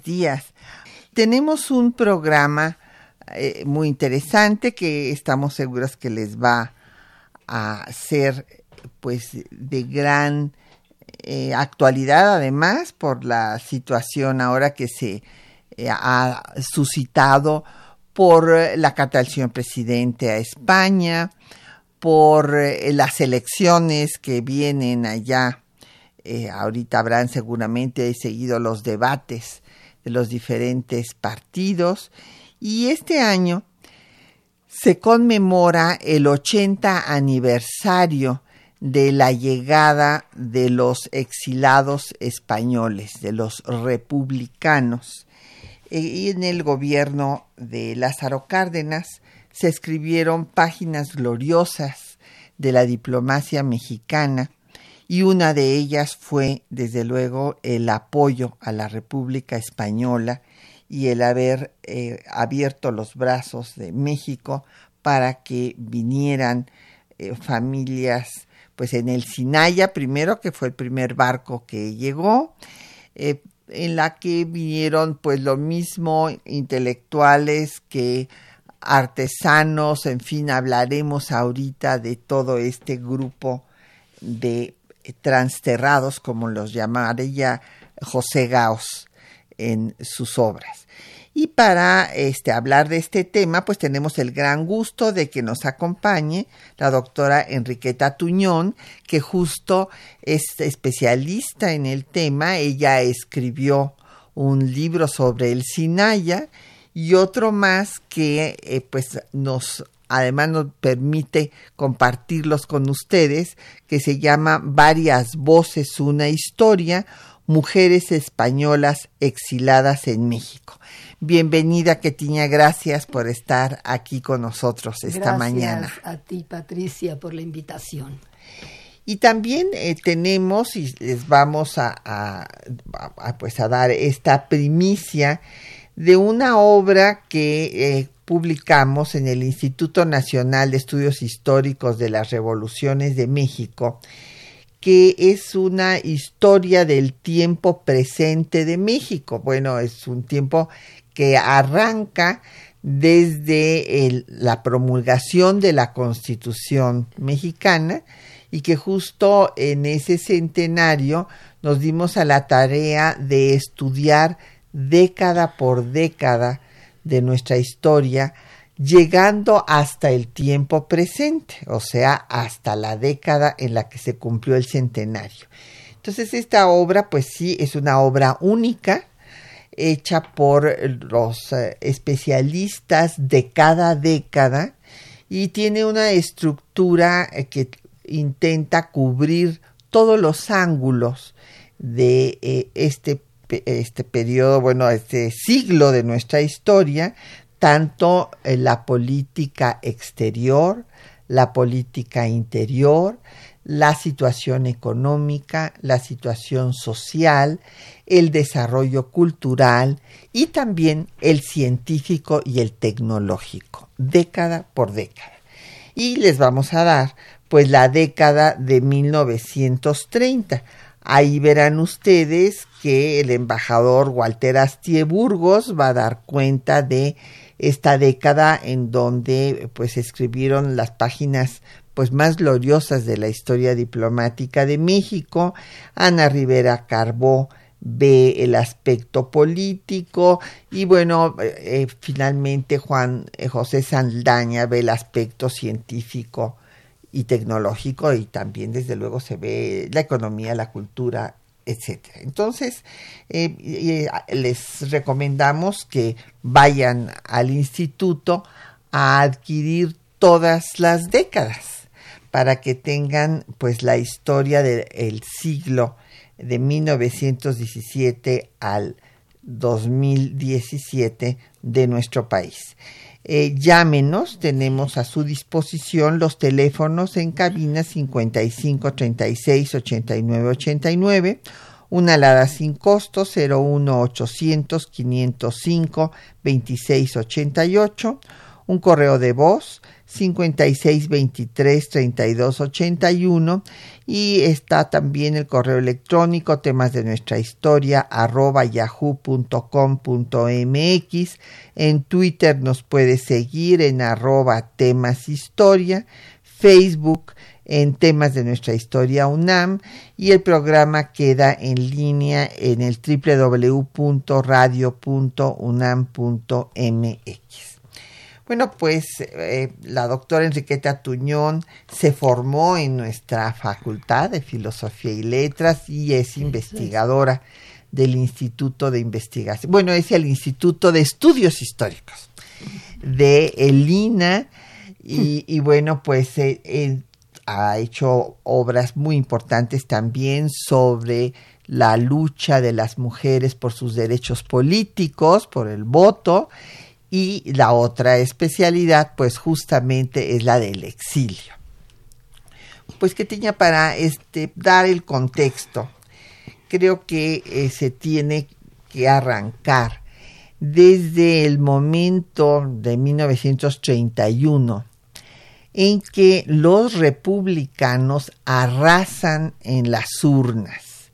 Días. Tenemos un programa eh, muy interesante que estamos seguros que les va a ser pues de gran eh, actualidad además por la situación ahora que se eh, ha suscitado por la señor presidente a España, por las elecciones que vienen allá ahorita habrán seguramente seguido los debates de los diferentes partidos y este año se conmemora el 80 aniversario de la llegada de los exilados españoles, de los republicanos. E, y en el gobierno de Lázaro Cárdenas se escribieron páginas gloriosas de la diplomacia mexicana y una de ellas fue, desde luego, el apoyo a la República Española y el haber eh, abierto los brazos de México para que vinieran eh, familias, pues en el Sinaya primero, que fue el primer barco que llegó, eh, en la que vinieron pues lo mismo intelectuales que artesanos, en fin, hablaremos ahorita de todo este grupo de transterrados, como los llamaría José Gauss en sus obras. Y para este, hablar de este tema, pues tenemos el gran gusto de que nos acompañe la doctora Enriqueta Tuñón, que justo es especialista en el tema. Ella escribió un libro sobre el Sinaya y otro más que eh, pues nos además nos permite compartirlos con ustedes, que se llama Varias Voces, una historia, Mujeres Españolas Exiladas en México. Bienvenida, Ketiña, gracias por estar aquí con nosotros esta mañana. Gracias a ti, Patricia, por la invitación. Y también eh, tenemos, y les vamos a, pues a dar esta primicia de una obra que eh, publicamos en el Instituto Nacional de Estudios Históricos de las Revoluciones de México, que es una historia del tiempo presente de México. Bueno, es un tiempo que arranca desde la promulgación de la Constitución mexicana y que justo en ese centenario nos dimos a la tarea de estudiar década por década de nuestra historia, llegando hasta el tiempo presente, o sea, hasta la década en la que se cumplió el centenario. Entonces, esta obra, pues sí, es una obra única, hecha por los eh, especialistas de cada década y tiene una estructura eh, que intenta cubrir todos los ángulos de eh, este este periodo, bueno, este siglo de nuestra historia, tanto en la política exterior, la política interior, la situación económica, la situación social, el desarrollo cultural y también el científico y el tecnológico, década por década. Y les vamos a dar pues la década de 1930. Ahí verán ustedes que el embajador Walter Astie Burgos va a dar cuenta de esta década en donde pues escribieron las páginas pues más gloriosas de la historia diplomática de México. Ana Rivera Carbó ve el aspecto político y bueno, eh, eh, finalmente Juan eh, José Saldaña ve el aspecto científico y tecnológico y también desde luego se ve la economía, la cultura etcétera. Entonces, eh, les recomendamos que vayan al instituto a adquirir todas las décadas para que tengan pues la historia del siglo de 1917 al 2017 de nuestro país. Eh, llámenos, tenemos a su disposición los teléfonos en cabina 55 36 89 89, una alada sin costo 01 800 505 26 88, un correo de voz 5623-3281 y está también el correo electrónico temas de nuestra historia arroba yahoo.com.mx. En Twitter nos puede seguir en arroba temas historia, Facebook en temas de nuestra historia UNAM y el programa queda en línea en el www.radio.unam.mx. Bueno, pues eh, la doctora Enriqueta Tuñón se formó en nuestra Facultad de Filosofía y Letras y es investigadora del Instituto de Investigación. Bueno, es el Instituto de Estudios Históricos de ELINA y, y bueno, pues eh, ha hecho obras muy importantes también sobre la lucha de las mujeres por sus derechos políticos, por el voto y la otra especialidad pues justamente es la del exilio. Pues que tenía para este dar el contexto. Creo que eh, se tiene que arrancar desde el momento de 1931 en que los republicanos arrasan en las urnas.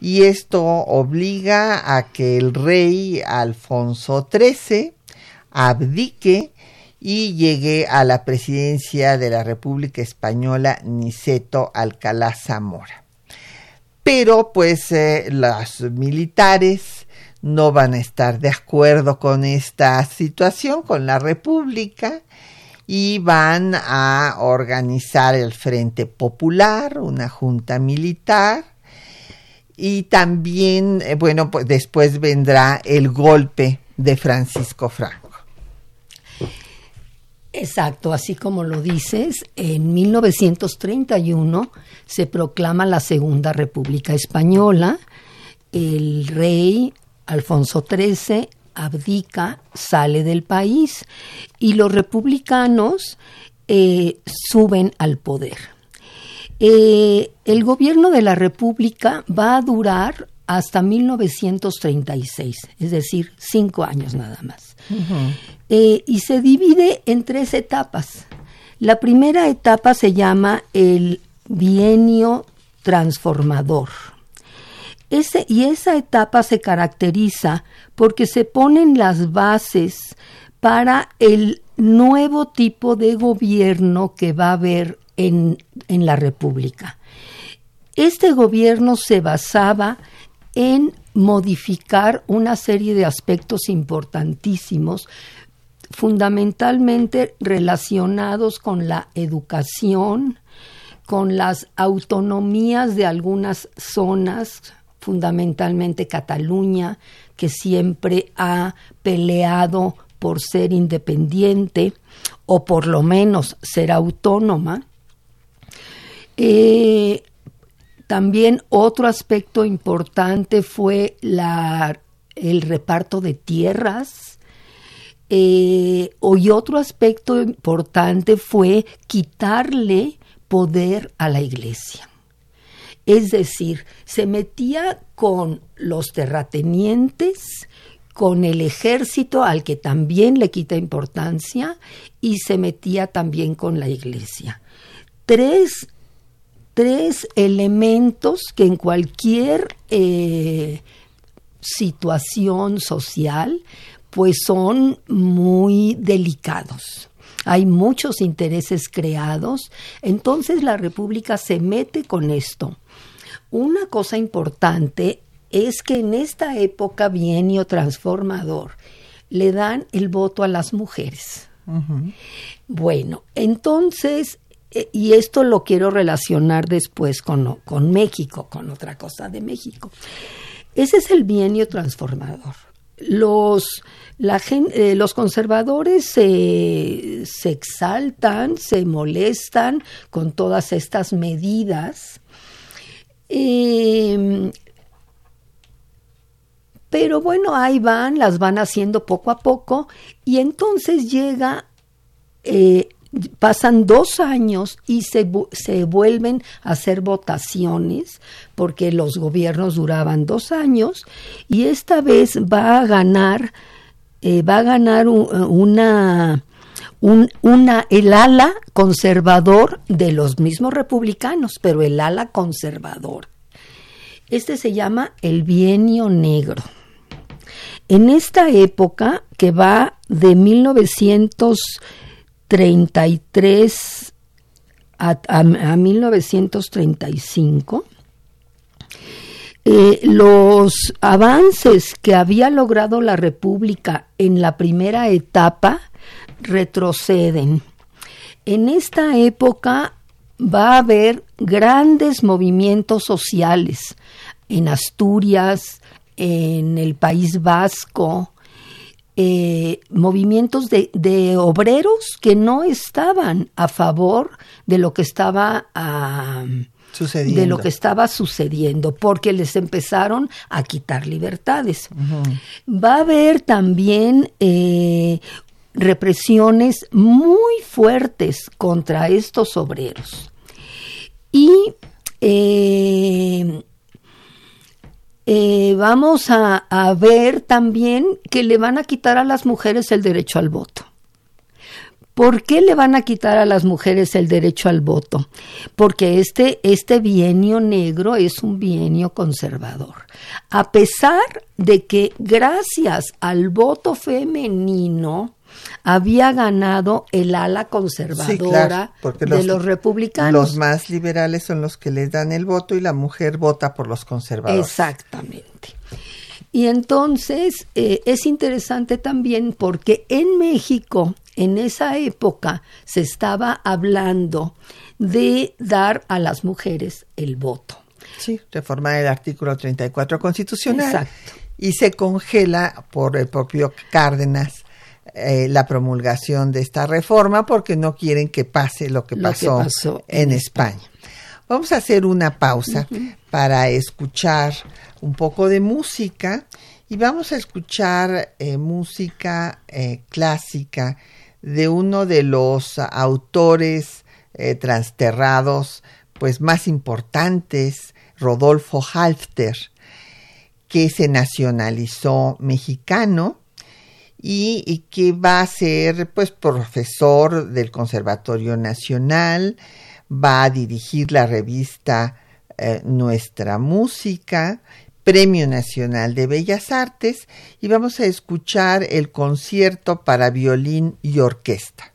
Y esto obliga a que el rey Alfonso XIII abdique y llegué a la presidencia de la República Española Niceto Alcalá Zamora. Pero pues eh, los militares no van a estar de acuerdo con esta situación, con la República, y van a organizar el Frente Popular, una junta militar, y también, eh, bueno, pues después vendrá el golpe de Francisco Franco. Exacto, así como lo dices, en 1931 se proclama la Segunda República Española, el rey Alfonso XIII abdica, sale del país y los republicanos eh, suben al poder. Eh, el gobierno de la República va a durar hasta 1936, es decir, cinco años nada más. Eh, y se divide en tres etapas. La primera etapa se llama el bienio transformador. Ese, y esa etapa se caracteriza porque se ponen las bases para el nuevo tipo de gobierno que va a haber en, en la República. Este gobierno se basaba en modificar una serie de aspectos importantísimos, fundamentalmente relacionados con la educación, con las autonomías de algunas zonas, fundamentalmente Cataluña, que siempre ha peleado por ser independiente o por lo menos ser autónoma. Eh, también otro aspecto importante fue la, el reparto de tierras. Eh, y otro aspecto importante fue quitarle poder a la iglesia. Es decir, se metía con los terratenientes, con el ejército al que también le quita importancia y se metía también con la iglesia. Tres tres elementos que en cualquier eh, situación social pues son muy delicados. Hay muchos intereses creados, entonces la República se mete con esto. Una cosa importante es que en esta época bienio transformador le dan el voto a las mujeres. Bueno, entonces y esto lo quiero relacionar después con, con México, con otra cosa de México. Ese es el bienio transformador. Los, la eh, los conservadores se, se, exaltan, se molestan con todas estas medidas. Em, pero bueno, ahí van, las van haciendo poco a poco y entonces llega eh, pasan dos años y se, se, vuelven a hacer votaciones porque los gobiernos duraban dos años y esta vez va a ganar eh, va a ganar una una el ala conservador de los mismos republicanos pero el ala conservador. Este se llama el bienio negro. En esta época que va de 1900 33 a, a, 1935, eh, los avances que había logrado la República en la primera etapa retroceden. En esta época va a haber grandes movimientos sociales en Asturias, en el País Vasco, eh, movimientos de, obreros que no estaban a favor de lo que estaba sucediendo. de lo que estaba sucediendo porque les empezaron a quitar libertades. Va a haber también eh, represiones muy fuertes contra estos obreros. Y eh, eh, vamos a, ver también que le van a quitar a las mujeres el derecho al voto. ¿Por qué le van a quitar a las mujeres el derecho al voto? Porque este, este bienio negro es un bienio conservador. A pesar de que gracias al voto femenino, había ganado el ala conservadora de los, republicanos. Los más liberales son los que les dan el voto y la mujer vota por los conservadores. Exactamente. Y entonces eh, es interesante también porque en México, en esa época, se estaba hablando de dar a las mujeres el voto. Sí, reformar el artículo 34 constitucional. Exacto. Y se congela por el propio Cárdenas eh, la promulgación de esta reforma porque no quieren que pase lo que, pasó, en, España. Vamos a hacer una pausa para escuchar un poco de música y vamos a escuchar eh, música eh, clásica de uno de los autores transterrados pues más importantes, Rodolfo Halfter, que se nacionalizó mexicano y, que va a ser pues profesor del Conservatorio Nacional, va a dirigir la revista eh, Nuestra Música, Premio Nacional de Bellas Artes y vamos a escuchar el concierto para violín y orquesta.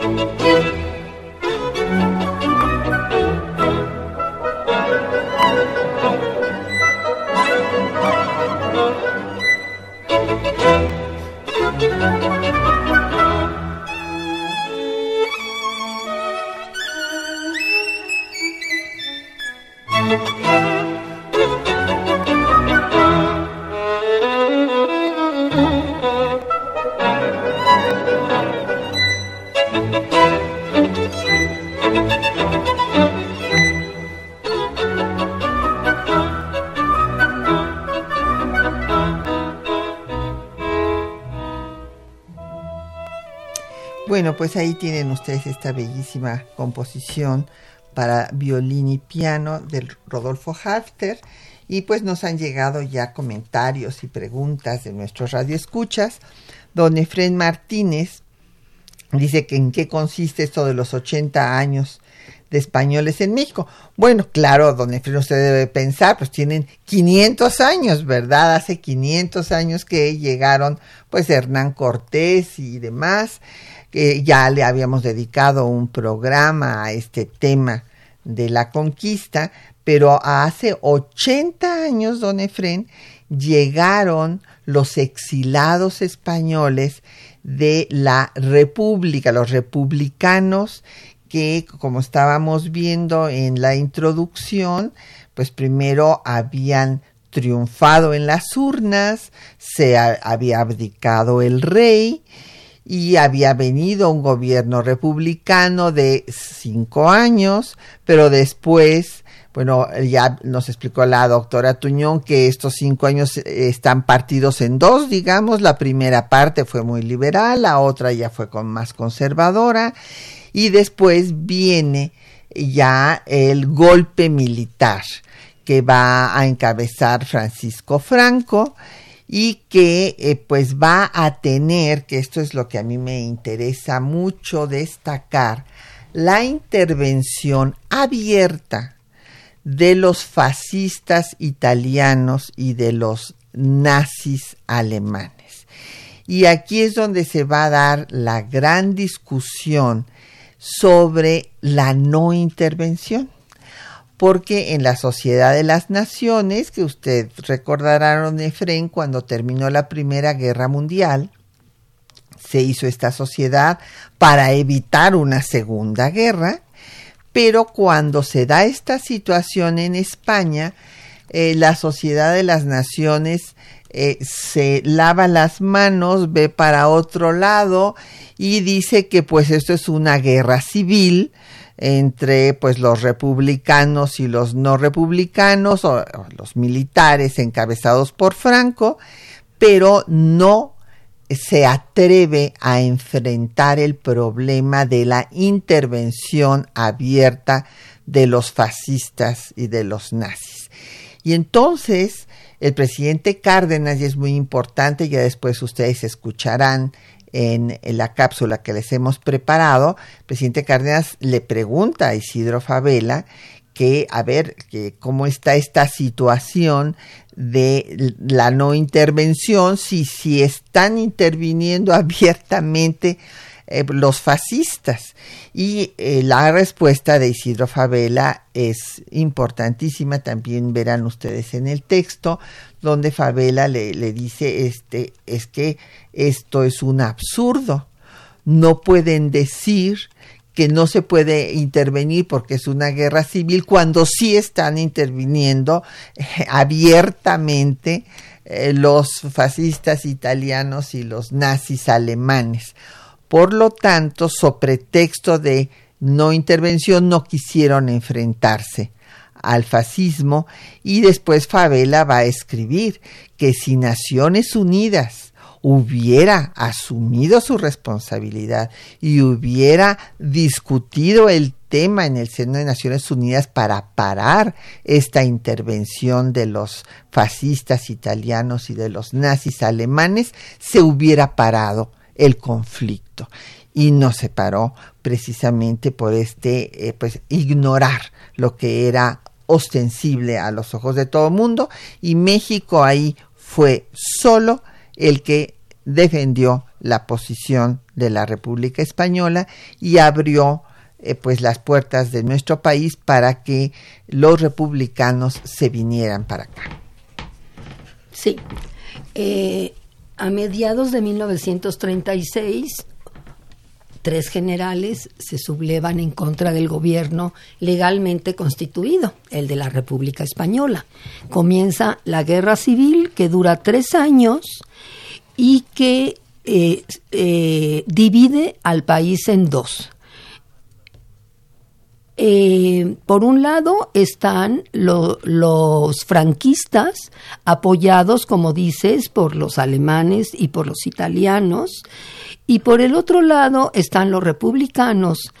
Música pues ahí tienen ustedes esta bellísima composición para violín y piano del Rodolfo Halfter. Y pues nos han llegado ya comentarios y preguntas de nuestros radioescuchas. Don Efren Martínez dice que en qué consiste esto de los 80 años de españoles en México. Bueno, claro, don Efren, usted debe pensar, pues tienen 500 años, ¿verdad? Hace 500 años que llegaron, pues, Hernán Cortés y demás, que ya le habíamos dedicado un programa a este tema de la conquista, pero hace 80 años, don Efren, llegaron los exilados españoles de la República, los republicanos que, como estábamos viendo en la introducción, pues primero habían triunfado en las urnas, se había abdicado el rey y había venido un gobierno republicano de cinco años, pero después, bueno, ya nos explicó la doctora Tuñón que estos cinco años están partidos en dos, digamos, la primera parte fue muy liberal, la otra ya fue con más conservadora, y después viene ya el golpe militar que va a encabezar Francisco Franco y que eh, pues va a tener, que esto es lo que a mí me interesa mucho destacar, la intervención abierta de los fascistas italianos y de los nazis alemanes. Y aquí es donde se va a dar la gran discusión sobre la no intervención. Porque en la Sociedad de las Naciones, que usted recordará, Don Efren, cuando terminó la Primera Guerra Mundial, se hizo esta sociedad para evitar una segunda guerra, pero cuando se da esta situación en España, eh, la Sociedad de las Naciones eh, se lava las manos, ve para otro lado y dice que pues esto es una guerra civil entre pues los republicanos y los no republicanos o, los militares encabezados por Franco, pero no se atreve a enfrentar el problema de la intervención abierta de los fascistas y de los nazis. Y entonces el presidente Cárdenas, y es muy importante, ya después ustedes escucharán en, la cápsula que les hemos preparado, el presidente Cárdenas le pregunta a Isidro Favela que, a ver, que cómo está esta situación de la no intervención, si, si están interviniendo abiertamente eh, los fascistas. Y eh, la respuesta de Isidro Favela es importantísima, también verán ustedes en el texto, donde Favela le, le dice, este, es que esto es un absurdo. No pueden decir que no se puede intervenir porque es una guerra civil cuando sí están interviniendo eh, abiertamente los fascistas italianos y los nazis alemanes. Por lo tanto, so pretexto de no intervención, no quisieron enfrentarse al fascismo y después Favela va a escribir que si Naciones Unidas hubiera asumido su responsabilidad y hubiera discutido el tema en el seno de Naciones Unidas para parar esta intervención de los fascistas italianos y de los nazis alemanes, se hubiera parado el conflicto y no se paró precisamente por este, eh, pues, ignorar lo que era ostensible a los ojos de todo el mundo y México ahí fue solo el que defendió la posición de la República Española y abrió eh, pues las puertas de nuestro país para que los republicanos se vinieran para acá. Sí. Eh, a mediados de 1936, tres generales se sublevan en contra del gobierno legalmente constituido, el de la República Española. Comienza la guerra civil que dura tres años y que eh, eh, divide al país en dos. Eh, por un lado están los franquistas, apoyados, como dices, por los alemanes y por los italianos, y por el otro lado están los republicanos,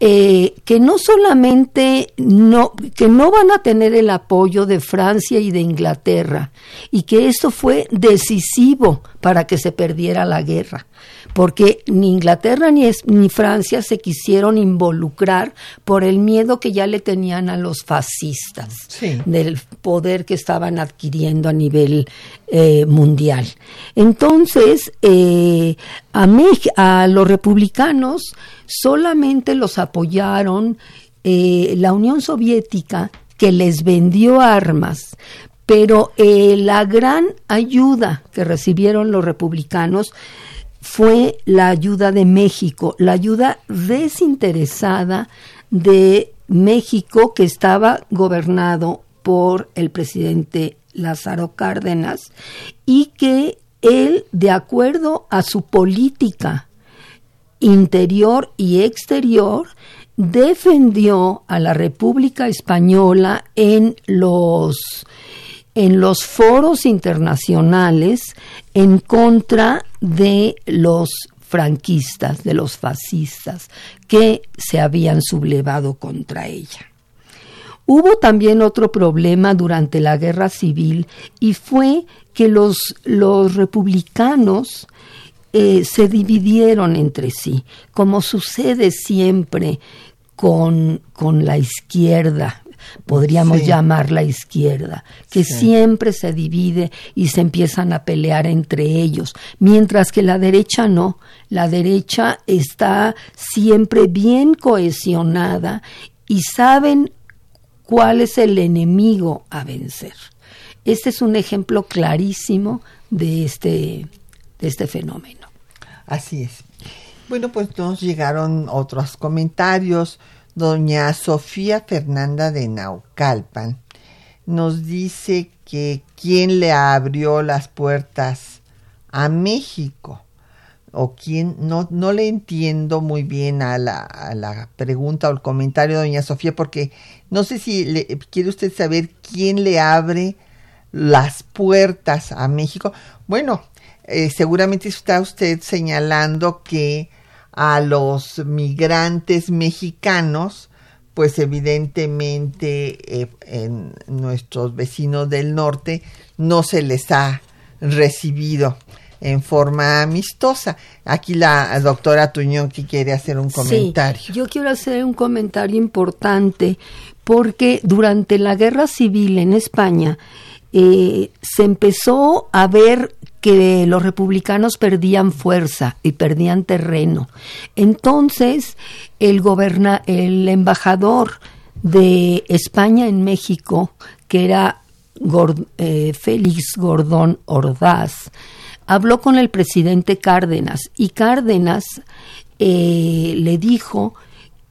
eh, que no solamente no, que no van a tener el apoyo de Francia y de Inglaterra, y que esto fue decisivo para que se perdiera la guerra porque ni Inglaterra ni, ni, Francia se quisieron involucrar por el miedo que ya le tenían a los fascistas del poder que estaban adquiriendo a nivel eh, mundial. Entonces, eh, a, a los republicanos solamente los apoyaron eh, la Unión Soviética que les vendió armas, pero la gran ayuda que recibieron los republicanos fue la ayuda de México, la ayuda desinteresada de México que estaba gobernado por el presidente Lázaro Cárdenas y que él, de acuerdo a su política interior y exterior, defendió a la República Española en los en los foros internacionales en contra de los franquistas, de los fascistas, que se habían sublevado contra ella. Hubo también otro problema durante la guerra civil y fue que los, los republicanos eh, se dividieron entre sí, como sucede siempre con, con la izquierda podríamos llamar la izquierda, que siempre se divide y se empiezan a pelear entre ellos, mientras que la derecha no, la derecha está siempre bien cohesionada y saben cuál es el enemigo a vencer. Este es un ejemplo clarísimo de este, de este fenómeno. Así es. Bueno, pues nos llegaron otros comentarios doña Sofía Fernanda de Naucalpan nos dice que quién le abrió las puertas a México o quién, no, no le entiendo muy bien a la, pregunta o el comentario doña Sofía porque no sé si le, quiere usted saber quién le abre las puertas a México. Bueno, eh, seguramente está usted señalando que a los migrantes mexicanos, pues evidentemente eh, en nuestros vecinos del norte no se les ha recibido en forma amistosa. Aquí la doctora Tuñón que quiere hacer un comentario. Sí, yo quiero hacer un comentario importante porque durante la guerra civil en España eh, se empezó a ver que los republicanos perdían fuerza y perdían terreno. Entonces, el, goberna, el embajador de España en México, que era eh, Félix Gordón Ordaz, habló con el presidente Cárdenas y Cárdenas eh, le dijo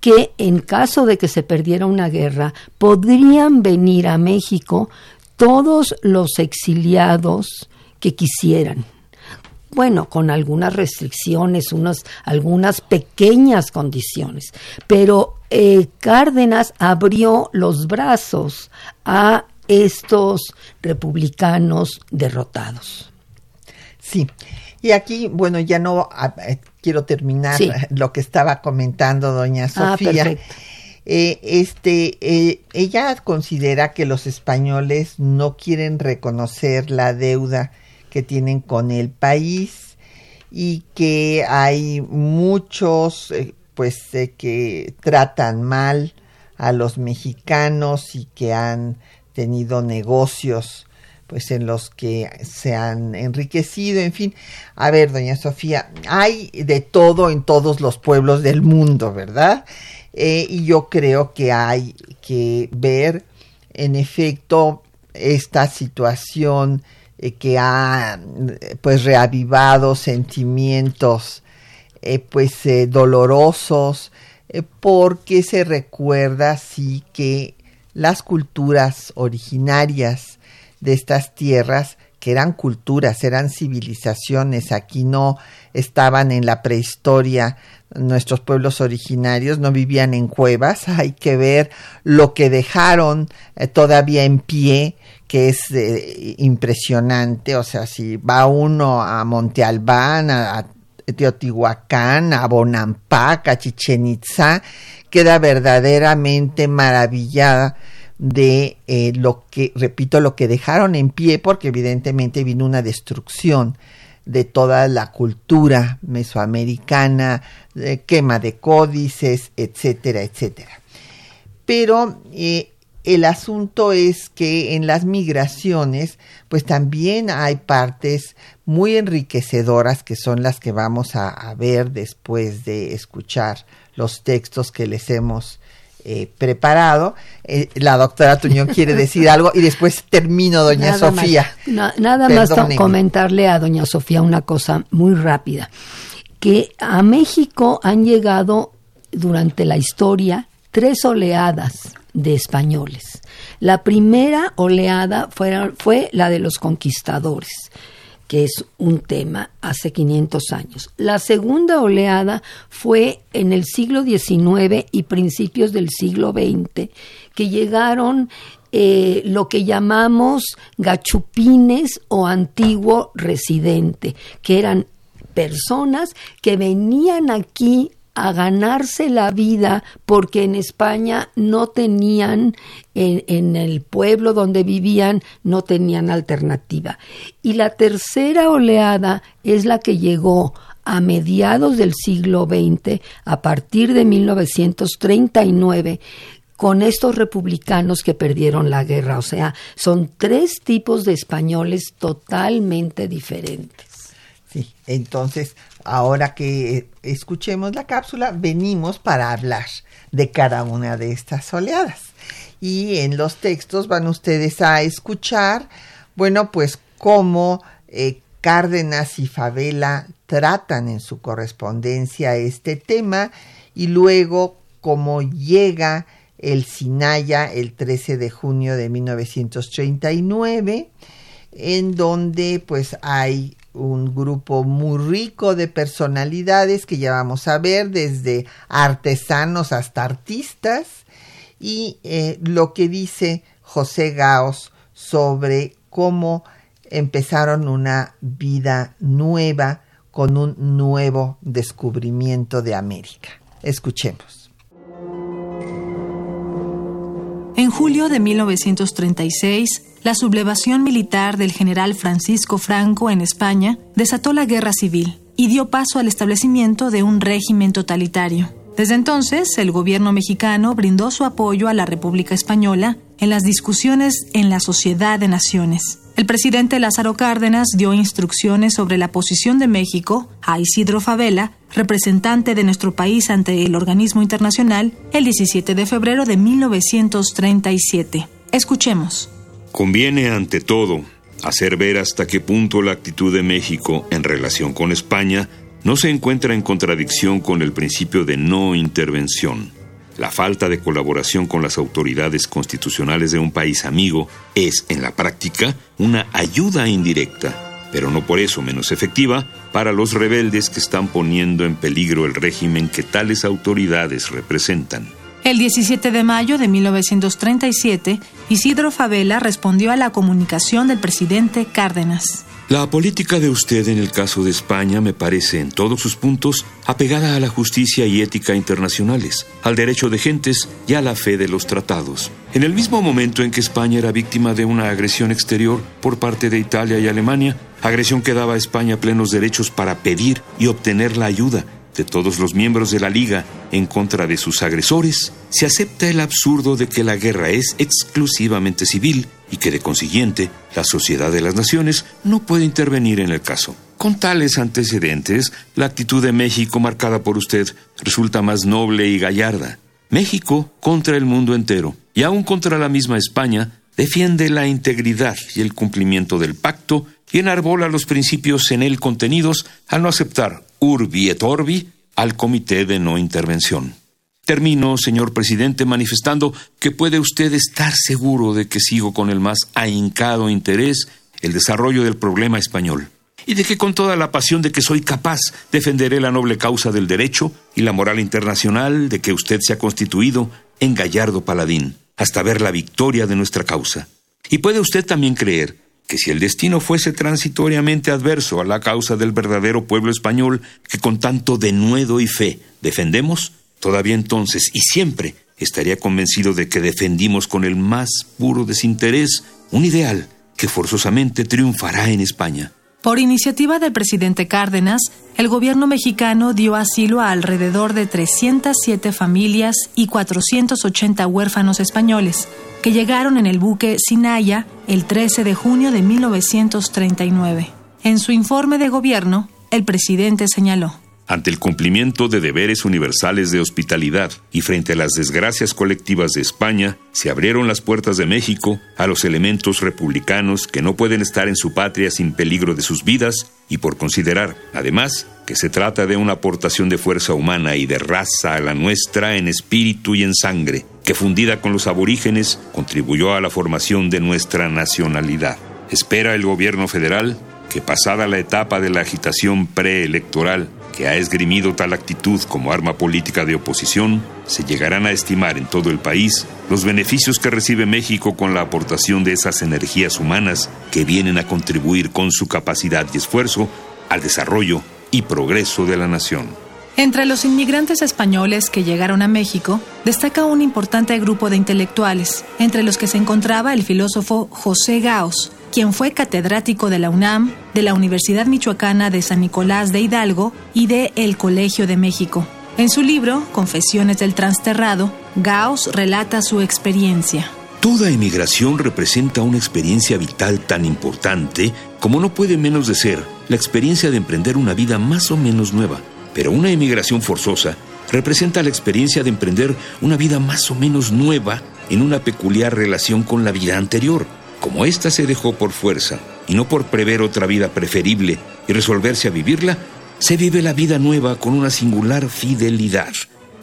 que en caso de que se perdiera una guerra, podrían venir a México todos los exiliados que quisieran. Bueno, con algunas restricciones, unas, algunas pequeñas condiciones, pero eh, Cárdenas abrió los brazos a estos republicanos derrotados. Sí, y aquí, bueno, ya no eh, quiero terminar lo que estaba comentando doña ah, Sofía. Eh, este, ella considera que los españoles no quieren reconocer la deuda que tienen con el país y que hay muchos eh, pues eh, que tratan mal a los mexicanos y que han tenido negocios pues en los que se han enriquecido, en fin. A ver, doña Sofía, hay de todo en todos los pueblos del mundo, ¿verdad? Eh, y yo creo que hay que ver, en efecto, esta situación eh, que ha pues reavivado sentimientos eh, pues eh, dolorosos porque se recuerda sí que las culturas originarias de estas tierras que eran culturas, eran civilizaciones, aquí no estaban en la prehistoria nuestros pueblos originarios, no vivían en cuevas, hay que ver lo que dejaron eh, todavía en pie, que es eh, impresionante, o sea, si va uno a Monte Albán, a, Teotihuacán, a Bonampak, a Chichen Itza, queda verdaderamente maravillada de eh, lo que, repito, lo que dejaron en pie, porque evidentemente vino una destrucción de toda la cultura mesoamericana, quema de códices, etcétera, etcétera. Pero eh, el asunto es que en las migraciones, pues también hay partes muy enriquecedoras que son las que vamos a ver después de escuchar los textos que les hemos eh, preparado. Eh, la doctora Tuñón quiere decir algo y después termino, doña Sofía. nada más comentarle a doña Sofía una cosa muy rápida, que a México han llegado durante la historia tres oleadas de españoles. La primera oleada fue, fue la de los conquistadores que es un tema hace 500 años. La segunda oleada fue en el siglo XIX y principios del siglo XX, que llegaron eh, lo que llamamos gachupines o antiguo residente, que eran personas que venían aquí a ganarse la vida porque en España no tenían, en, el pueblo donde vivían, no tenían alternativa. Y la tercera oleada es la que llegó a mediados del siglo XX, a partir de 1939, con estos republicanos que perdieron la guerra. O sea, son tres tipos de españoles totalmente diferentes. Sí, entonces ahora que escuchemos la cápsula, venimos para hablar de cada una de estas oleadas. Y en los textos van ustedes a escuchar, bueno, pues cómo eh, Cárdenas y Favela tratan en su correspondencia este tema y luego cómo llega el Sinaya el 13 de junio de 1939, en donde pues hay un grupo muy rico de personalidades que ya vamos a ver, desde artesanos hasta artistas, y eh, lo que dice José Gaos sobre cómo empezaron una vida nueva con un nuevo descubrimiento de América. Escuchemos. En julio de 1936, la sublevación militar del general Francisco Franco en España desató la guerra civil y dio paso al establecimiento de un régimen totalitario. Desde entonces, el gobierno mexicano brindó su apoyo a la República Española en las discusiones en la Sociedad de Naciones. El presidente Lázaro Cárdenas dio instrucciones sobre la posición de México a Isidro Favela, representante de nuestro país ante el organismo internacional, el 17 de febrero de 1937. Escuchemos. Conviene, ante todo, hacer ver hasta qué punto la actitud de México en relación con España no se encuentra en contradicción con el principio de no intervención. La falta de colaboración con las autoridades constitucionales de un país amigo es, en la práctica, una ayuda indirecta, pero no por eso menos efectiva, para los rebeldes que están poniendo en peligro el régimen que tales autoridades representan. El 17 de mayo de 1937, Isidro Favela respondió a la comunicación del presidente Cárdenas. La política de usted en el caso de España me parece en todos sus puntos apegada a la justicia y ética internacionales, al derecho de gentes y a la fe de los tratados. En el mismo momento en que España era víctima de una agresión exterior por parte de Italia y Alemania, agresión que daba a España plenos derechos para pedir y obtener la ayuda de todos los miembros de la Liga en contra de sus agresores, se acepta el absurdo de que la guerra es exclusivamente civil y que de consiguiente la Sociedad de las Naciones no puede intervenir en el caso. Con tales antecedentes, la actitud de México marcada por usted resulta más noble y gallarda. México contra el mundo entero y aún contra la misma España defiende la integridad y el cumplimiento del pacto y enarbola los principios en él contenidos al no aceptar urbi et orbi al Comité de No Intervención. Termino, señor presidente, manifestando que puede usted estar seguro de que sigo con el más ahincado interés el desarrollo del problema español. y de que con toda la pasión de que soy capaz defenderé la noble causa del derecho y la moral internacional de que usted se ha constituido en gallardo paladín, hasta ver la victoria de nuestra causa. Y puede usted también creer que si el destino fuese transitoriamente adverso a la causa del verdadero pueblo español que con tanto denuedo y fe defendemos, todavía entonces y siempre estaría convencido de que defendimos con el más puro desinterés un ideal que forzosamente triunfará en España. Por iniciativa del presidente Cárdenas, el gobierno mexicano dio asilo a alrededor de 307 familias y 480 huérfanos españoles, que llegaron en el buque Sinaya el 13 de junio de 1939. En su informe de gobierno, el presidente señaló. Ante el cumplimiento de deberes universales de hospitalidad y frente a las desgracias colectivas de España, se abrieron las puertas de México a los elementos republicanos que no pueden estar en su patria sin peligro de sus vidas y por considerar, además, que se trata de una aportación de fuerza humana y de raza a la nuestra en espíritu y en sangre, que fundida con los aborígenes contribuyó a la formación de nuestra nacionalidad. Espera el gobierno federal que pasada la etapa de la agitación preelectoral, que ha esgrimido tal actitud como arma política de oposición, se llegarán a estimar en todo el país los beneficios que recibe México con la aportación de esas energías humanas que vienen a contribuir con su capacidad y esfuerzo al desarrollo y progreso de la nación. Entre los inmigrantes españoles que llegaron a México, destaca un importante grupo de intelectuales, entre los que se encontraba el filósofo José Gaos, quien fue catedrático de la UNAM, de la Universidad Michoacana de San Nicolás de Hidalgo y de El Colegio de México. En su libro, Confesiones del Transterrado, Gauss relata su experiencia. Toda emigración representa una experiencia vital tan importante como no puede menos de ser la experiencia de emprender una vida más o menos nueva. Pero una emigración forzosa representa la experiencia de emprender una vida más o menos nueva en una peculiar relación con la vida anterior. Como ésta se dejó por fuerza y no por prever otra vida preferible y resolverse a vivirla, se vive la vida nueva con una singular fidelidad.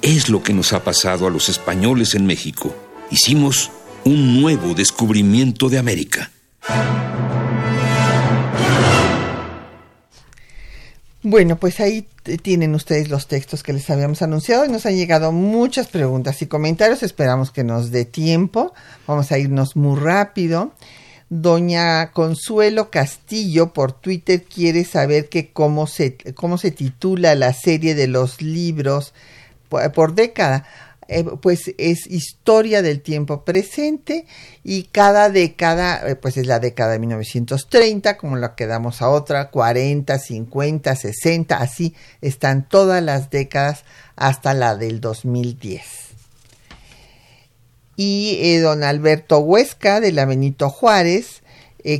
Es lo que nos ha pasado a los españoles en México. Hicimos un nuevo descubrimiento de América. Bueno, pues ahí tienen ustedes los textos que les habíamos anunciado y nos han llegado muchas preguntas y comentarios. Esperamos que nos dé tiempo. Vamos a irnos muy rápido. Doña Consuelo Castillo por Twitter quiere saber que cómo se, cómo se titula la serie de los libros por, por década. Eh, pues es historia del tiempo presente y cada década, eh, pues es la década de 1930, como la que damos a otra, 40, 50, 60, así están todas las décadas hasta la del 2010. Y eh, don Alberto Huesca de la Benito Juárez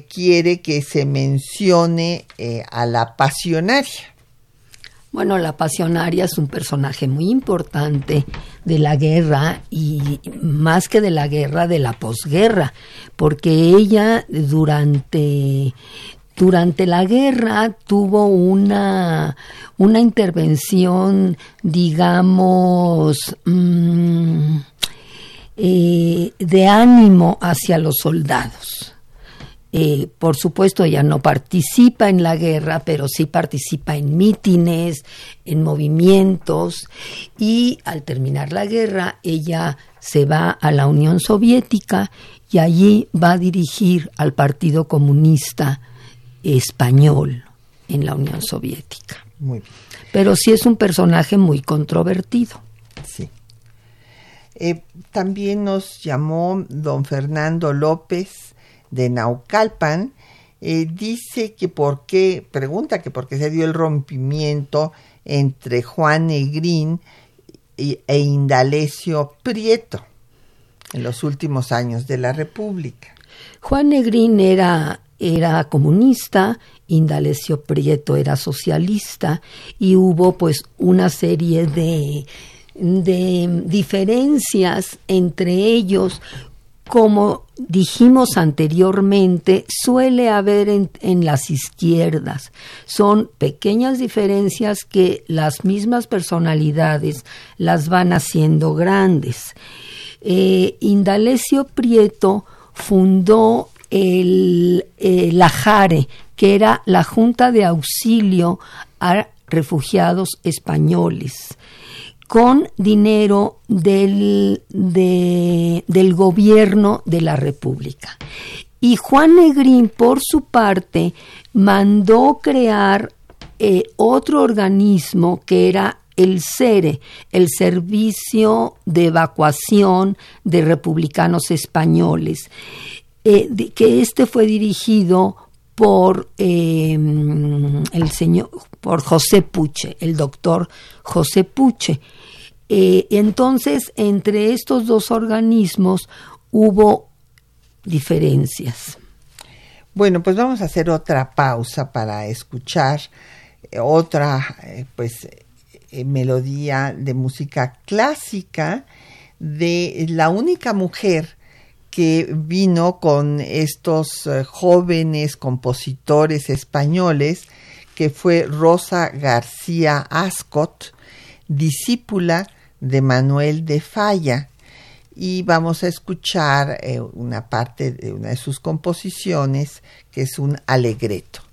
quiere que se mencione a la pasionaria. Bueno, la pasionaria es un personaje muy importante de la guerra y más que de la guerra, de la posguerra, porque ella durante durante la guerra tuvo una, una intervención, digamos, mmm, eh, de ánimo hacia los soldados. Eh, por supuesto, ella no participa en la guerra, pero sí participa en mítines, en movimientos, y al terminar la guerra, ella se va a la Unión Soviética y allí va a dirigir al Partido Comunista Español en la Unión Soviética. Muy bien. Pero sí es un personaje muy controvertido. Sí. Eh, también nos llamó don Fernando López de Naucalpan, eh, dice que por qué, pregunta que por qué se dio el rompimiento entre Juan Negrín e Indalecio Prieto en los últimos años de la República. Juan Negrín era, era comunista, Indalecio Prieto era socialista y hubo pues una serie de, de diferencias entre ellos como dijimos anteriormente, suele haber en, las izquierdas. Son pequeñas diferencias que las mismas personalidades las van haciendo grandes. Eh, Indalecio Prieto fundó el, eh, la JARE, que era la Junta de Auxilio a Refugiados Españoles, con dinero del, del gobierno de la República. Y Juan Negrín, por su parte, mandó crear eh, otro organismo que era el SERE, el Servicio de Evacuación de Republicanos Españoles, eh, que este fue dirigido por em, el señor, por José Puche, el doctor José Puche. Eh, entonces, entre estos dos organismos hubo diferencias. Bueno, pues vamos a hacer otra pausa para escuchar eh, otra, pues, melodía de música clásica de la única mujer que vino con estos eh, jóvenes compositores españoles, que fue Rosa García Ascot, discípula de Manuel de Falla. Y vamos a escuchar eh, una parte de una de sus composiciones, que es un alegreto.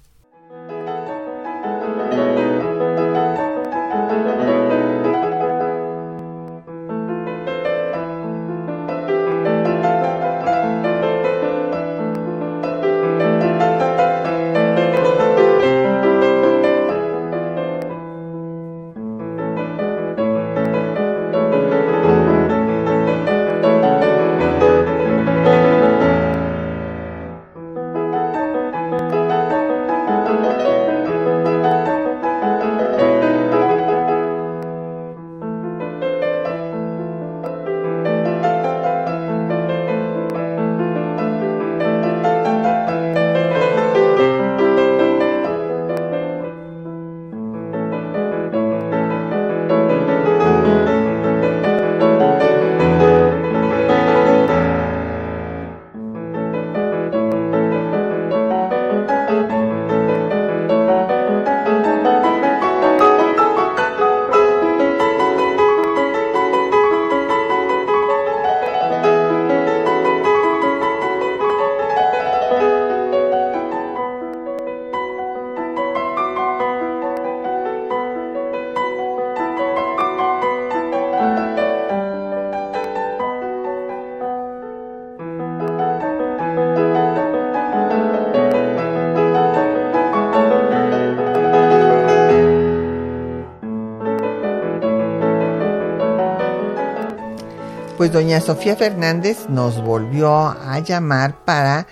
Pues doña Sofía Fernández nos volvió a llamar para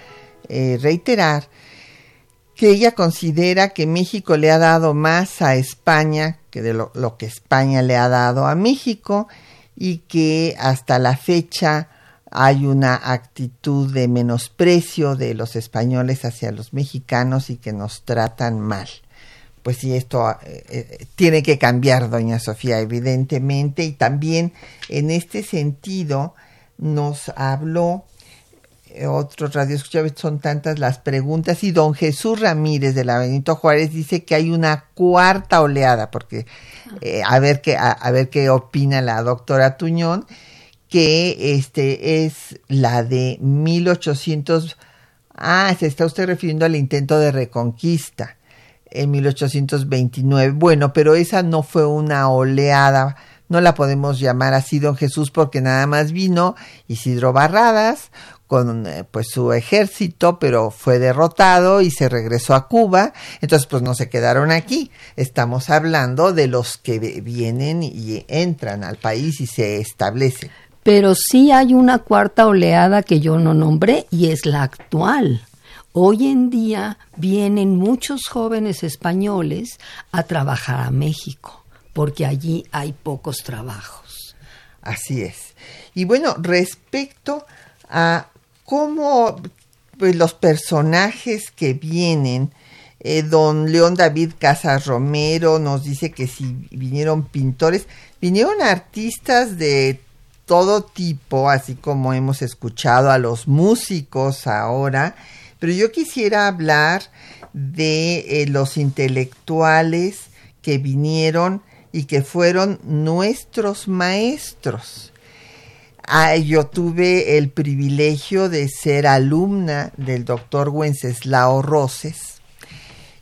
eh, reiterar que ella considera que México le ha dado más a España que de lo, lo, que España le ha dado a México y que hasta la fecha hay una actitud de menosprecio de los españoles hacia los mexicanos y que nos tratan mal pues sí, esto eh, eh, tiene que cambiar, doña Sofía, evidentemente, y también en este sentido nos habló eh, otro radio son tantas las preguntas, y don Jesús Ramírez de la Benito Juárez dice que hay una cuarta oleada, porque a ver qué, a, ver qué opina la doctora Tuñón, que este es la de 1800, ah, se está usted refiriendo al intento de reconquista en 1829. Bueno, pero esa no fue una oleada, no la podemos llamar así, don Jesús, porque nada más vino Isidro Barradas con eh, pues su ejército, pero fue derrotado y se regresó a Cuba, entonces pues no se quedaron aquí. Estamos hablando de los que vienen y entran al país y se establecen. Pero sí hay una cuarta oleada que yo no nombré y es la actual. Hoy en día vienen muchos jóvenes españoles a trabajar a México, porque allí hay pocos trabajos. Así es. Y bueno, respecto a cómo pues, los personajes que vienen, eh, don León David Casas Romero nos dice que si vinieron pintores, vinieron artistas de todo tipo, así como hemos escuchado a los músicos ahora, pero yo quisiera hablar de eh, los intelectuales que vinieron y que fueron nuestros maestros. Ah, yo tuve el privilegio de ser alumna del doctor Wenceslao Roses,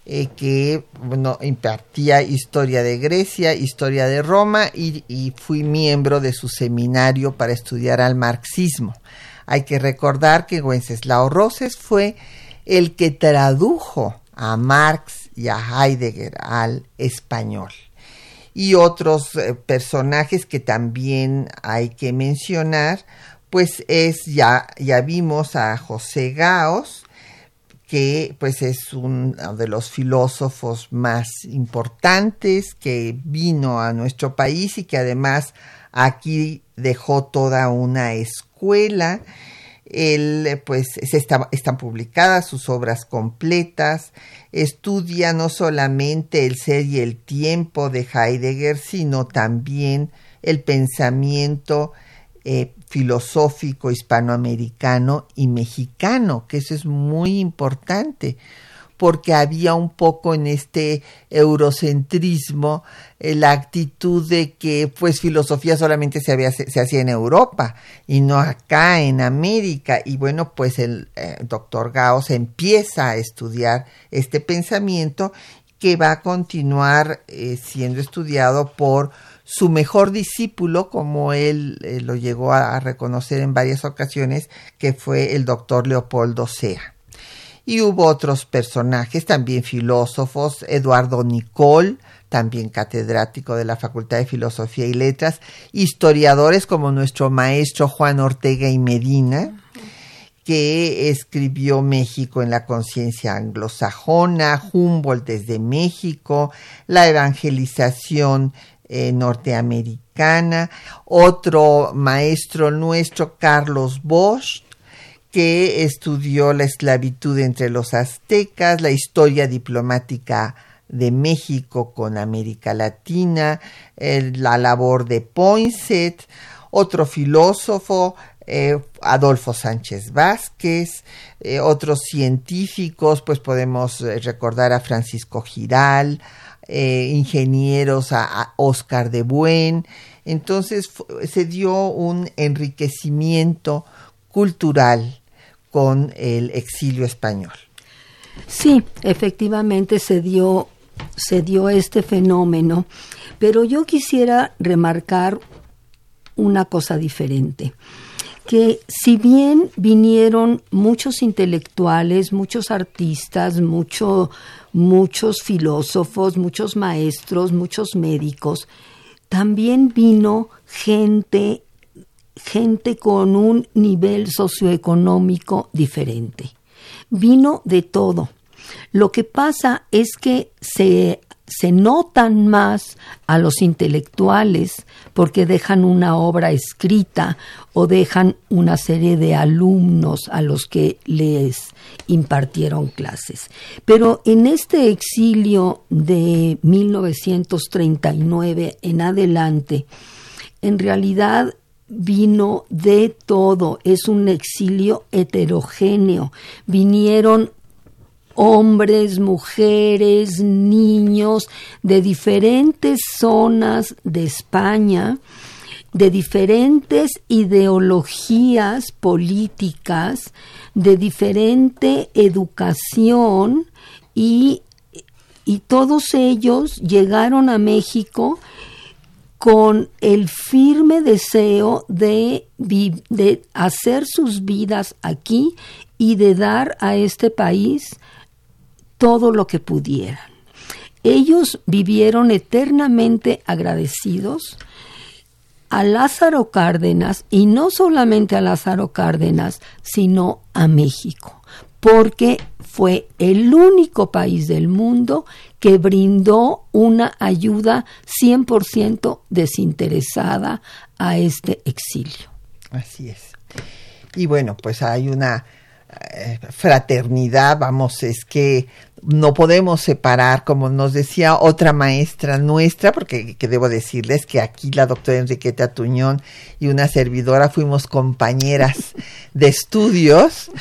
eh, que bueno, impartía historia de Grecia, historia de Roma y, y fui miembro de su seminario para estudiar al marxismo. Hay que recordar que Wenceslao Roses fue el que tradujo a Marx y a Heidegger al español. Y otros eh, personajes que también hay que mencionar, pues es ya, ya vimos a José Gaos, que pues es uno de los filósofos más importantes que vino a nuestro país y que además aquí dejó toda una escuela él, pues, están publicadas sus obras completas, estudia no solamente el ser y el tiempo de Heidegger, sino también el pensamiento eh, filosófico hispanoamericano y mexicano, que eso es muy importante, porque había un poco en este eurocentrismo eh, la actitud de que pues filosofía solamente se, había, hacía en Europa y no acá en América. Y bueno, pues el eh, doctor Gauss empieza a estudiar este pensamiento que va a continuar eh, siendo estudiado por su mejor discípulo, como él lo llegó a, a reconocer en varias ocasiones, que fue el doctor Leopoldo Sea y hubo otros personajes, también filósofos, Eduardo Nicol, también catedrático de la Facultad de Filosofía y Letras, historiadores como nuestro maestro Juan Ortega y Medina, que escribió México en la conciencia anglosajona, Humboldt desde México, la evangelización eh, norteamericana, otro maestro nuestro, Carlos Bosch, que estudió la esclavitud entre los aztecas, la historia diplomática de México con América Latina, la labor de Poinsett, otro filósofo, eh, Adolfo Sánchez Vázquez, eh, otros científicos, pues podemos eh, recordar a Francisco Giral, ingenieros a, a, Oscar de Buen. Entonces se dio un enriquecimiento cultural con el exilio español. Sí, efectivamente se dio, se dio este fenómeno, pero yo quisiera remarcar una cosa diferente que si bien vinieron muchos intelectuales, muchos artistas, mucho, muchos filósofos, muchos maestros, muchos médicos, también vino gente gente con un nivel socioeconómico diferente. Vino de todo. Lo que pasa es que se, se notan más a los intelectuales porque dejan una obra escrita o dejan una serie de alumnos a los que les impartieron clases. Pero en este exilio de 1939 en adelante, en realidad vino de todo, es un exilio heterogéneo. Vinieron hombres, mujeres, niños de diferentes zonas de España, de diferentes ideologías políticas, de diferente educación y, y todos ellos llegaron a México con el firme deseo de, hacer sus vidas aquí y de dar a este país todo lo que pudieran. Ellos vivieron eternamente agradecidos a Lázaro Cárdenas y no solamente a Lázaro Cárdenas, sino a México, porque fue el único país del mundo que brindó una ayuda 100% desinteresada a este exilio. Así es. Y bueno, pues hay una eh, fraternidad, vamos, es que no podemos separar, como nos decía otra maestra nuestra, porque que debo decirles que aquí la doctora Enriqueta Tuñón y una servidora fuimos compañeras de estudios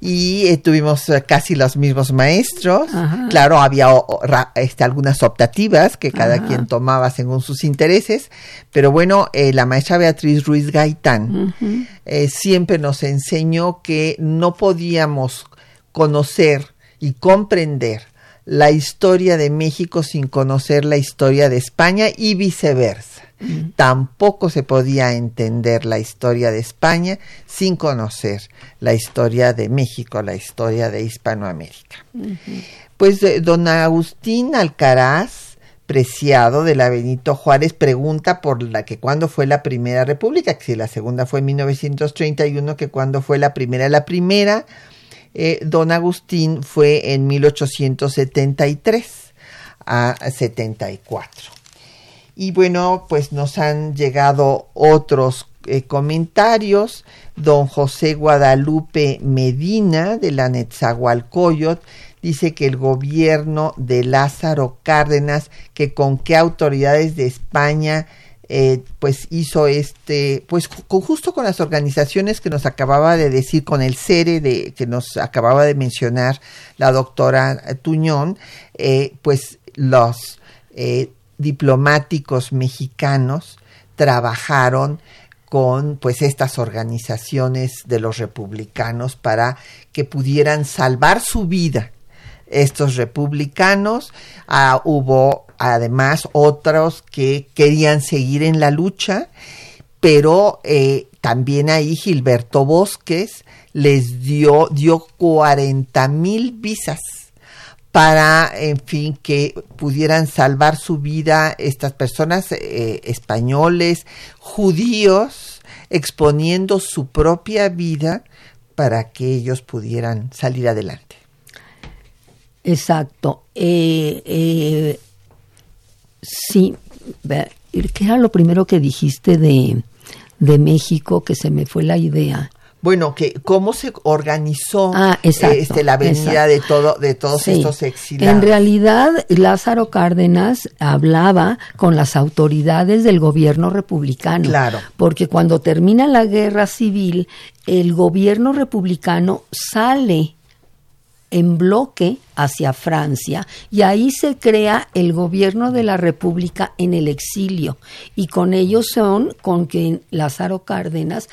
y eh, tuvimos eh, casi los mismos maestros. Claro, había este, algunas optativas que cada quien tomaba según sus intereses, pero bueno, eh, la maestra Beatriz Ruiz Gaitán siempre nos enseñó que no podíamos conocer y comprender la historia de México sin conocer la historia de España y viceversa. Tampoco se podía entender la historia de España sin conocer la historia de México, la historia de Hispanoamérica. Pues eh, don Agustín Alcaraz, preciado de la Benito Juárez, pregunta por la que cuándo fue la primera república, que si la segunda fue en 1931, que cuándo fue la primera. La primera eh, don Agustín fue en 1873 a 74. Y bueno, pues nos han llegado otros eh, comentarios. Don José Guadalupe Medina de la Netzahualcoyot dice que el gobierno de Lázaro Cárdenas, que con qué autoridades de España eh, pues hizo este, pues justo con las organizaciones que nos acababa de decir, con el CERE de, que nos acababa de mencionar la doctora Tuñón, eh, pues los eh, diplomáticos mexicanos trabajaron con pues estas organizaciones de los republicanos para que pudieran salvar su vida estos republicanos. Ah, hubo además otros que querían seguir en la lucha, pero eh, también ahí Gilberto Bosques les dio, dio 40 mil visas para, en fin, que pudieran salvar su vida estas personas eh, españoles, judíos, exponiendo su propia vida para que ellos pudieran salir adelante. Exacto. eh, Sí, ¿qué era lo primero que dijiste de, de México que se me fue la idea? bueno que cómo se organizó ah, este, la venida de todo de todos estos exilados. En realidad Lázaro Cárdenas hablaba con las autoridades del gobierno republicano. Claro. Porque cuando termina la guerra civil el gobierno republicano sale en bloque hacia Francia y ahí se crea el gobierno de la República en el exilio y con ellos son con quien Lázaro Cárdenas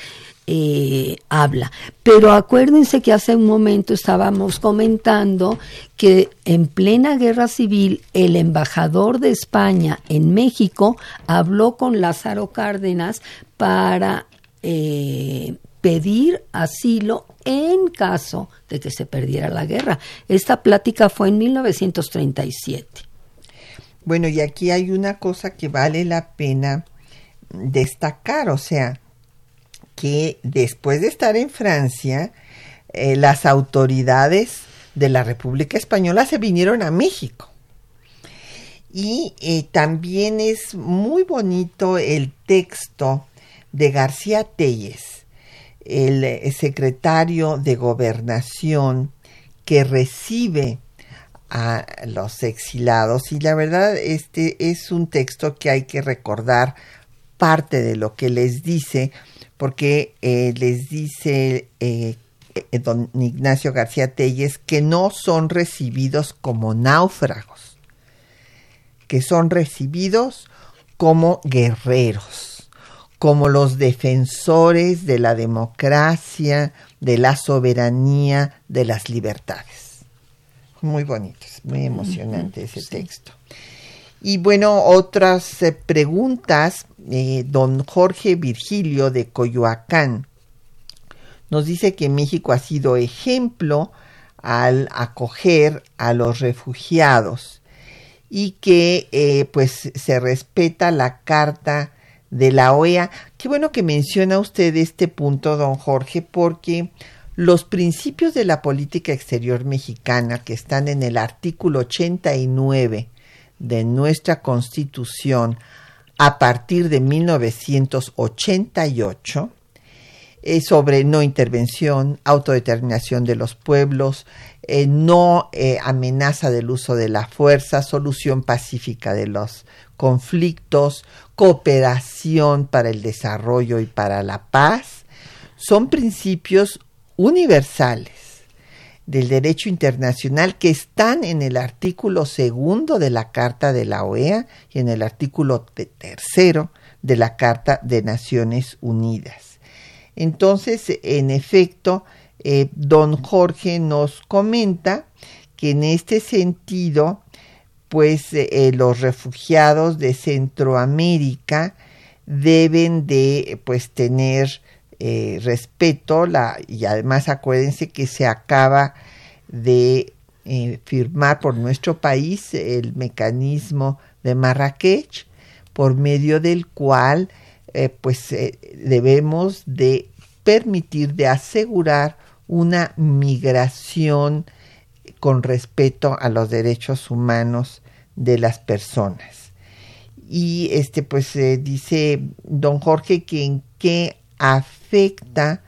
eh, habla. Pero acuérdense que hace un momento estábamos comentando que en plena guerra civil el embajador de España en México habló con Lázaro Cárdenas para eh, pedir asilo en caso de que se perdiera la guerra. Esta plática fue en 1937. Bueno, y aquí hay una cosa que vale la pena destacar, o sea, que después de estar en Francia, eh, las autoridades de la República Española se vinieron a México. Y eh, también es muy bonito el texto de García Telles, el eh, secretario de gobernación que recibe a los exilados. Y la verdad este es un texto que hay que recordar parte de lo que les dice porque eh, les dice eh, don Ignacio García Telles que no son recibidos como náufragos que son recibidos como guerreros como los defensores de la democracia, de la soberanía, de las libertades. Muy bonito, muy emocionante ese texto. Y bueno, otras eh, preguntas. Eh, don Jorge Virgilio de Coyoacán nos dice que México ha sido ejemplo al acoger a los refugiados y que eh, pues se respeta la Carta de la OEA. Qué bueno que menciona usted este punto, don Jorge, porque los principios de la política exterior mexicana que están en el artículo 89 de nuestra Constitución a partir de 1988 es sobre no intervención, autodeterminación de los pueblos, eh, no eh, amenaza del uso de la fuerza, solución pacífica de los conflictos, cooperación para el desarrollo y para la paz, son principios universales del derecho internacional que están en el artículo segundo de la Carta de la OEA y en el artículo tercero de la Carta de Naciones Unidas. Entonces, en efecto, eh, don Jorge nos comenta que en este sentido, pues eh, los refugiados de Centroamérica deben de pues tener eh, respeto la, y además acuérdense que se acaba de eh, firmar por nuestro país el mecanismo de Marrakech por medio del cual eh, pues debemos de permitir de asegurar una migración con respeto a los derechos humanos de las personas. Y este pues dice don Jorge que en qué afecta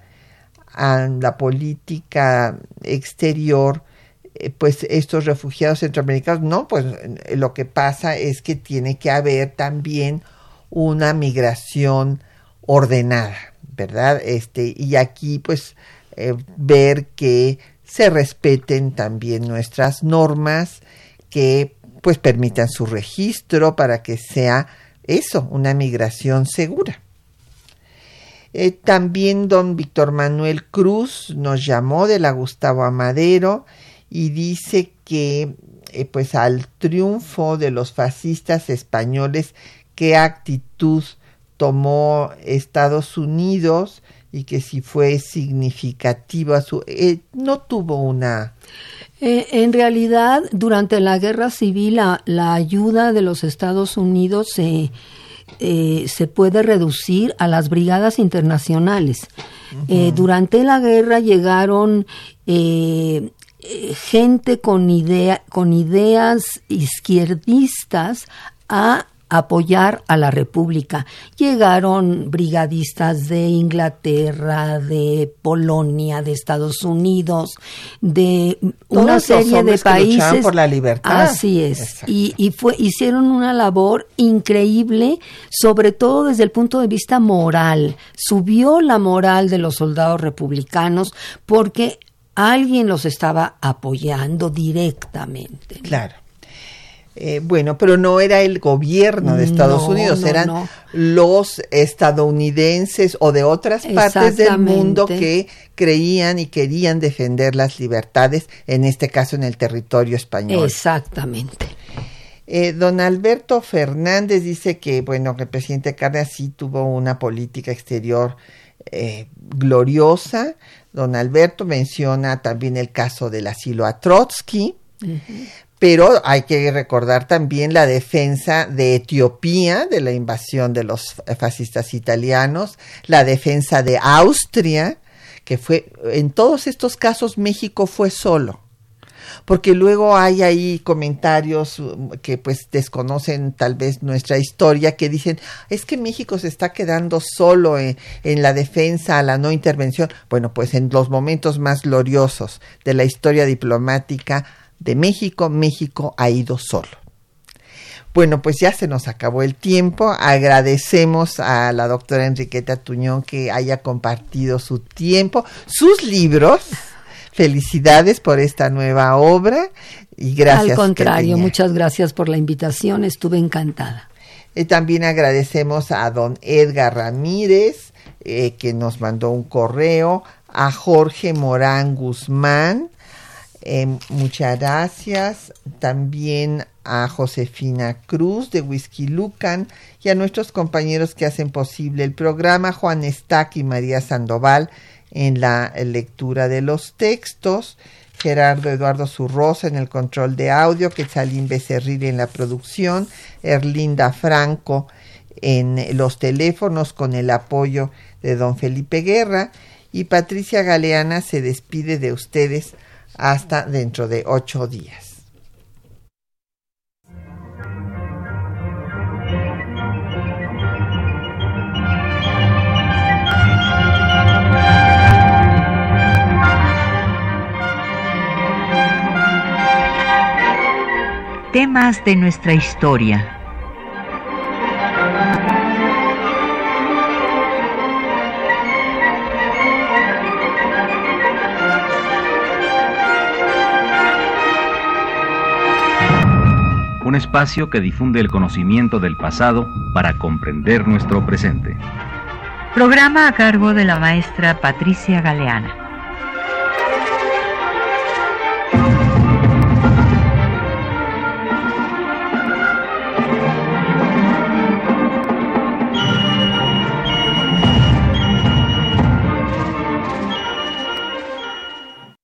a la política exterior, eh, pues estos refugiados centroamericanos, no, pues eh, lo que pasa es que tiene que haber también una migración ordenada, ¿verdad? Este, y aquí pues eh, ver que se respeten también nuestras normas, que pues permitan su registro para que sea eso, una migración segura. Eh, también don Víctor Manuel Cruz nos llamó de la Gustavo Amadero y dice que eh, pues al triunfo de los fascistas españoles, qué actitud tomó Estados Unidos y que si fue significativa su eh, no tuvo una en realidad durante la guerra civil la, la ayuda de los Estados Unidos se eh, se puede reducir a las brigadas internacionales. Eh, durante la guerra llegaron eh, gente con, idea, con ideas izquierdistas a apoyar a la República. Llegaron brigadistas de Inglaterra, de Polonia, de Estados Unidos, de una serie de países. por la libertad. Así es. Y, y, fue, hicieron una labor increíble, sobre todo desde el punto de vista moral. Subió la moral de los soldados republicanos porque alguien los estaba apoyando directamente. Claro. Eh, bueno, pero no era el gobierno de Estados Unidos, eran los estadounidenses o de otras partes del mundo que creían y querían defender las libertades, en este caso en el territorio español. Exactamente. Eh, don Alberto Fernández dice que, bueno, que el presidente Cárdenas sí tuvo una política exterior eh, gloriosa. Don Alberto menciona también el caso del asilo a Trotsky, pero hay que recordar también la defensa de Etiopía de la invasión de los fascistas italianos, la defensa de Austria, que fue, en todos estos casos México fue solo, porque luego hay ahí comentarios um, que pues desconocen tal vez nuestra historia, que dicen, es que México se está quedando solo en, en la defensa a la no intervención. Bueno, pues en los momentos más gloriosos de la historia diplomática, de México, México ha ido solo. Bueno, pues ya se nos acabó el tiempo. Agradecemos a la doctora Enriqueta Tuñón que haya compartido su tiempo, sus libros. Felicidades por esta nueva obra y gracias. Al contrario, muchas gracias por la invitación, estuve encantada. Y también agradecemos a don Edgar Ramírez, eh, que nos mandó un correo, a Jorge Morán Guzmán, eh, muchas gracias también a Josefina Cruz de Whisky Lucan y a nuestros compañeros que hacen posible el programa, Juan Estac y María Sandoval en la lectura de los textos, Gerardo Eduardo Zurrosa en el control de audio, Quetzalín Becerril en la producción, Erlinda Franco en los teléfonos con el apoyo de don Felipe Guerra y Patricia Galeana se despide de ustedes hasta dentro de ocho días. Temas de nuestra historia. Un espacio que difunde el conocimiento del pasado para comprender nuestro presente. Programa a cargo de la maestra Patricia Galeana.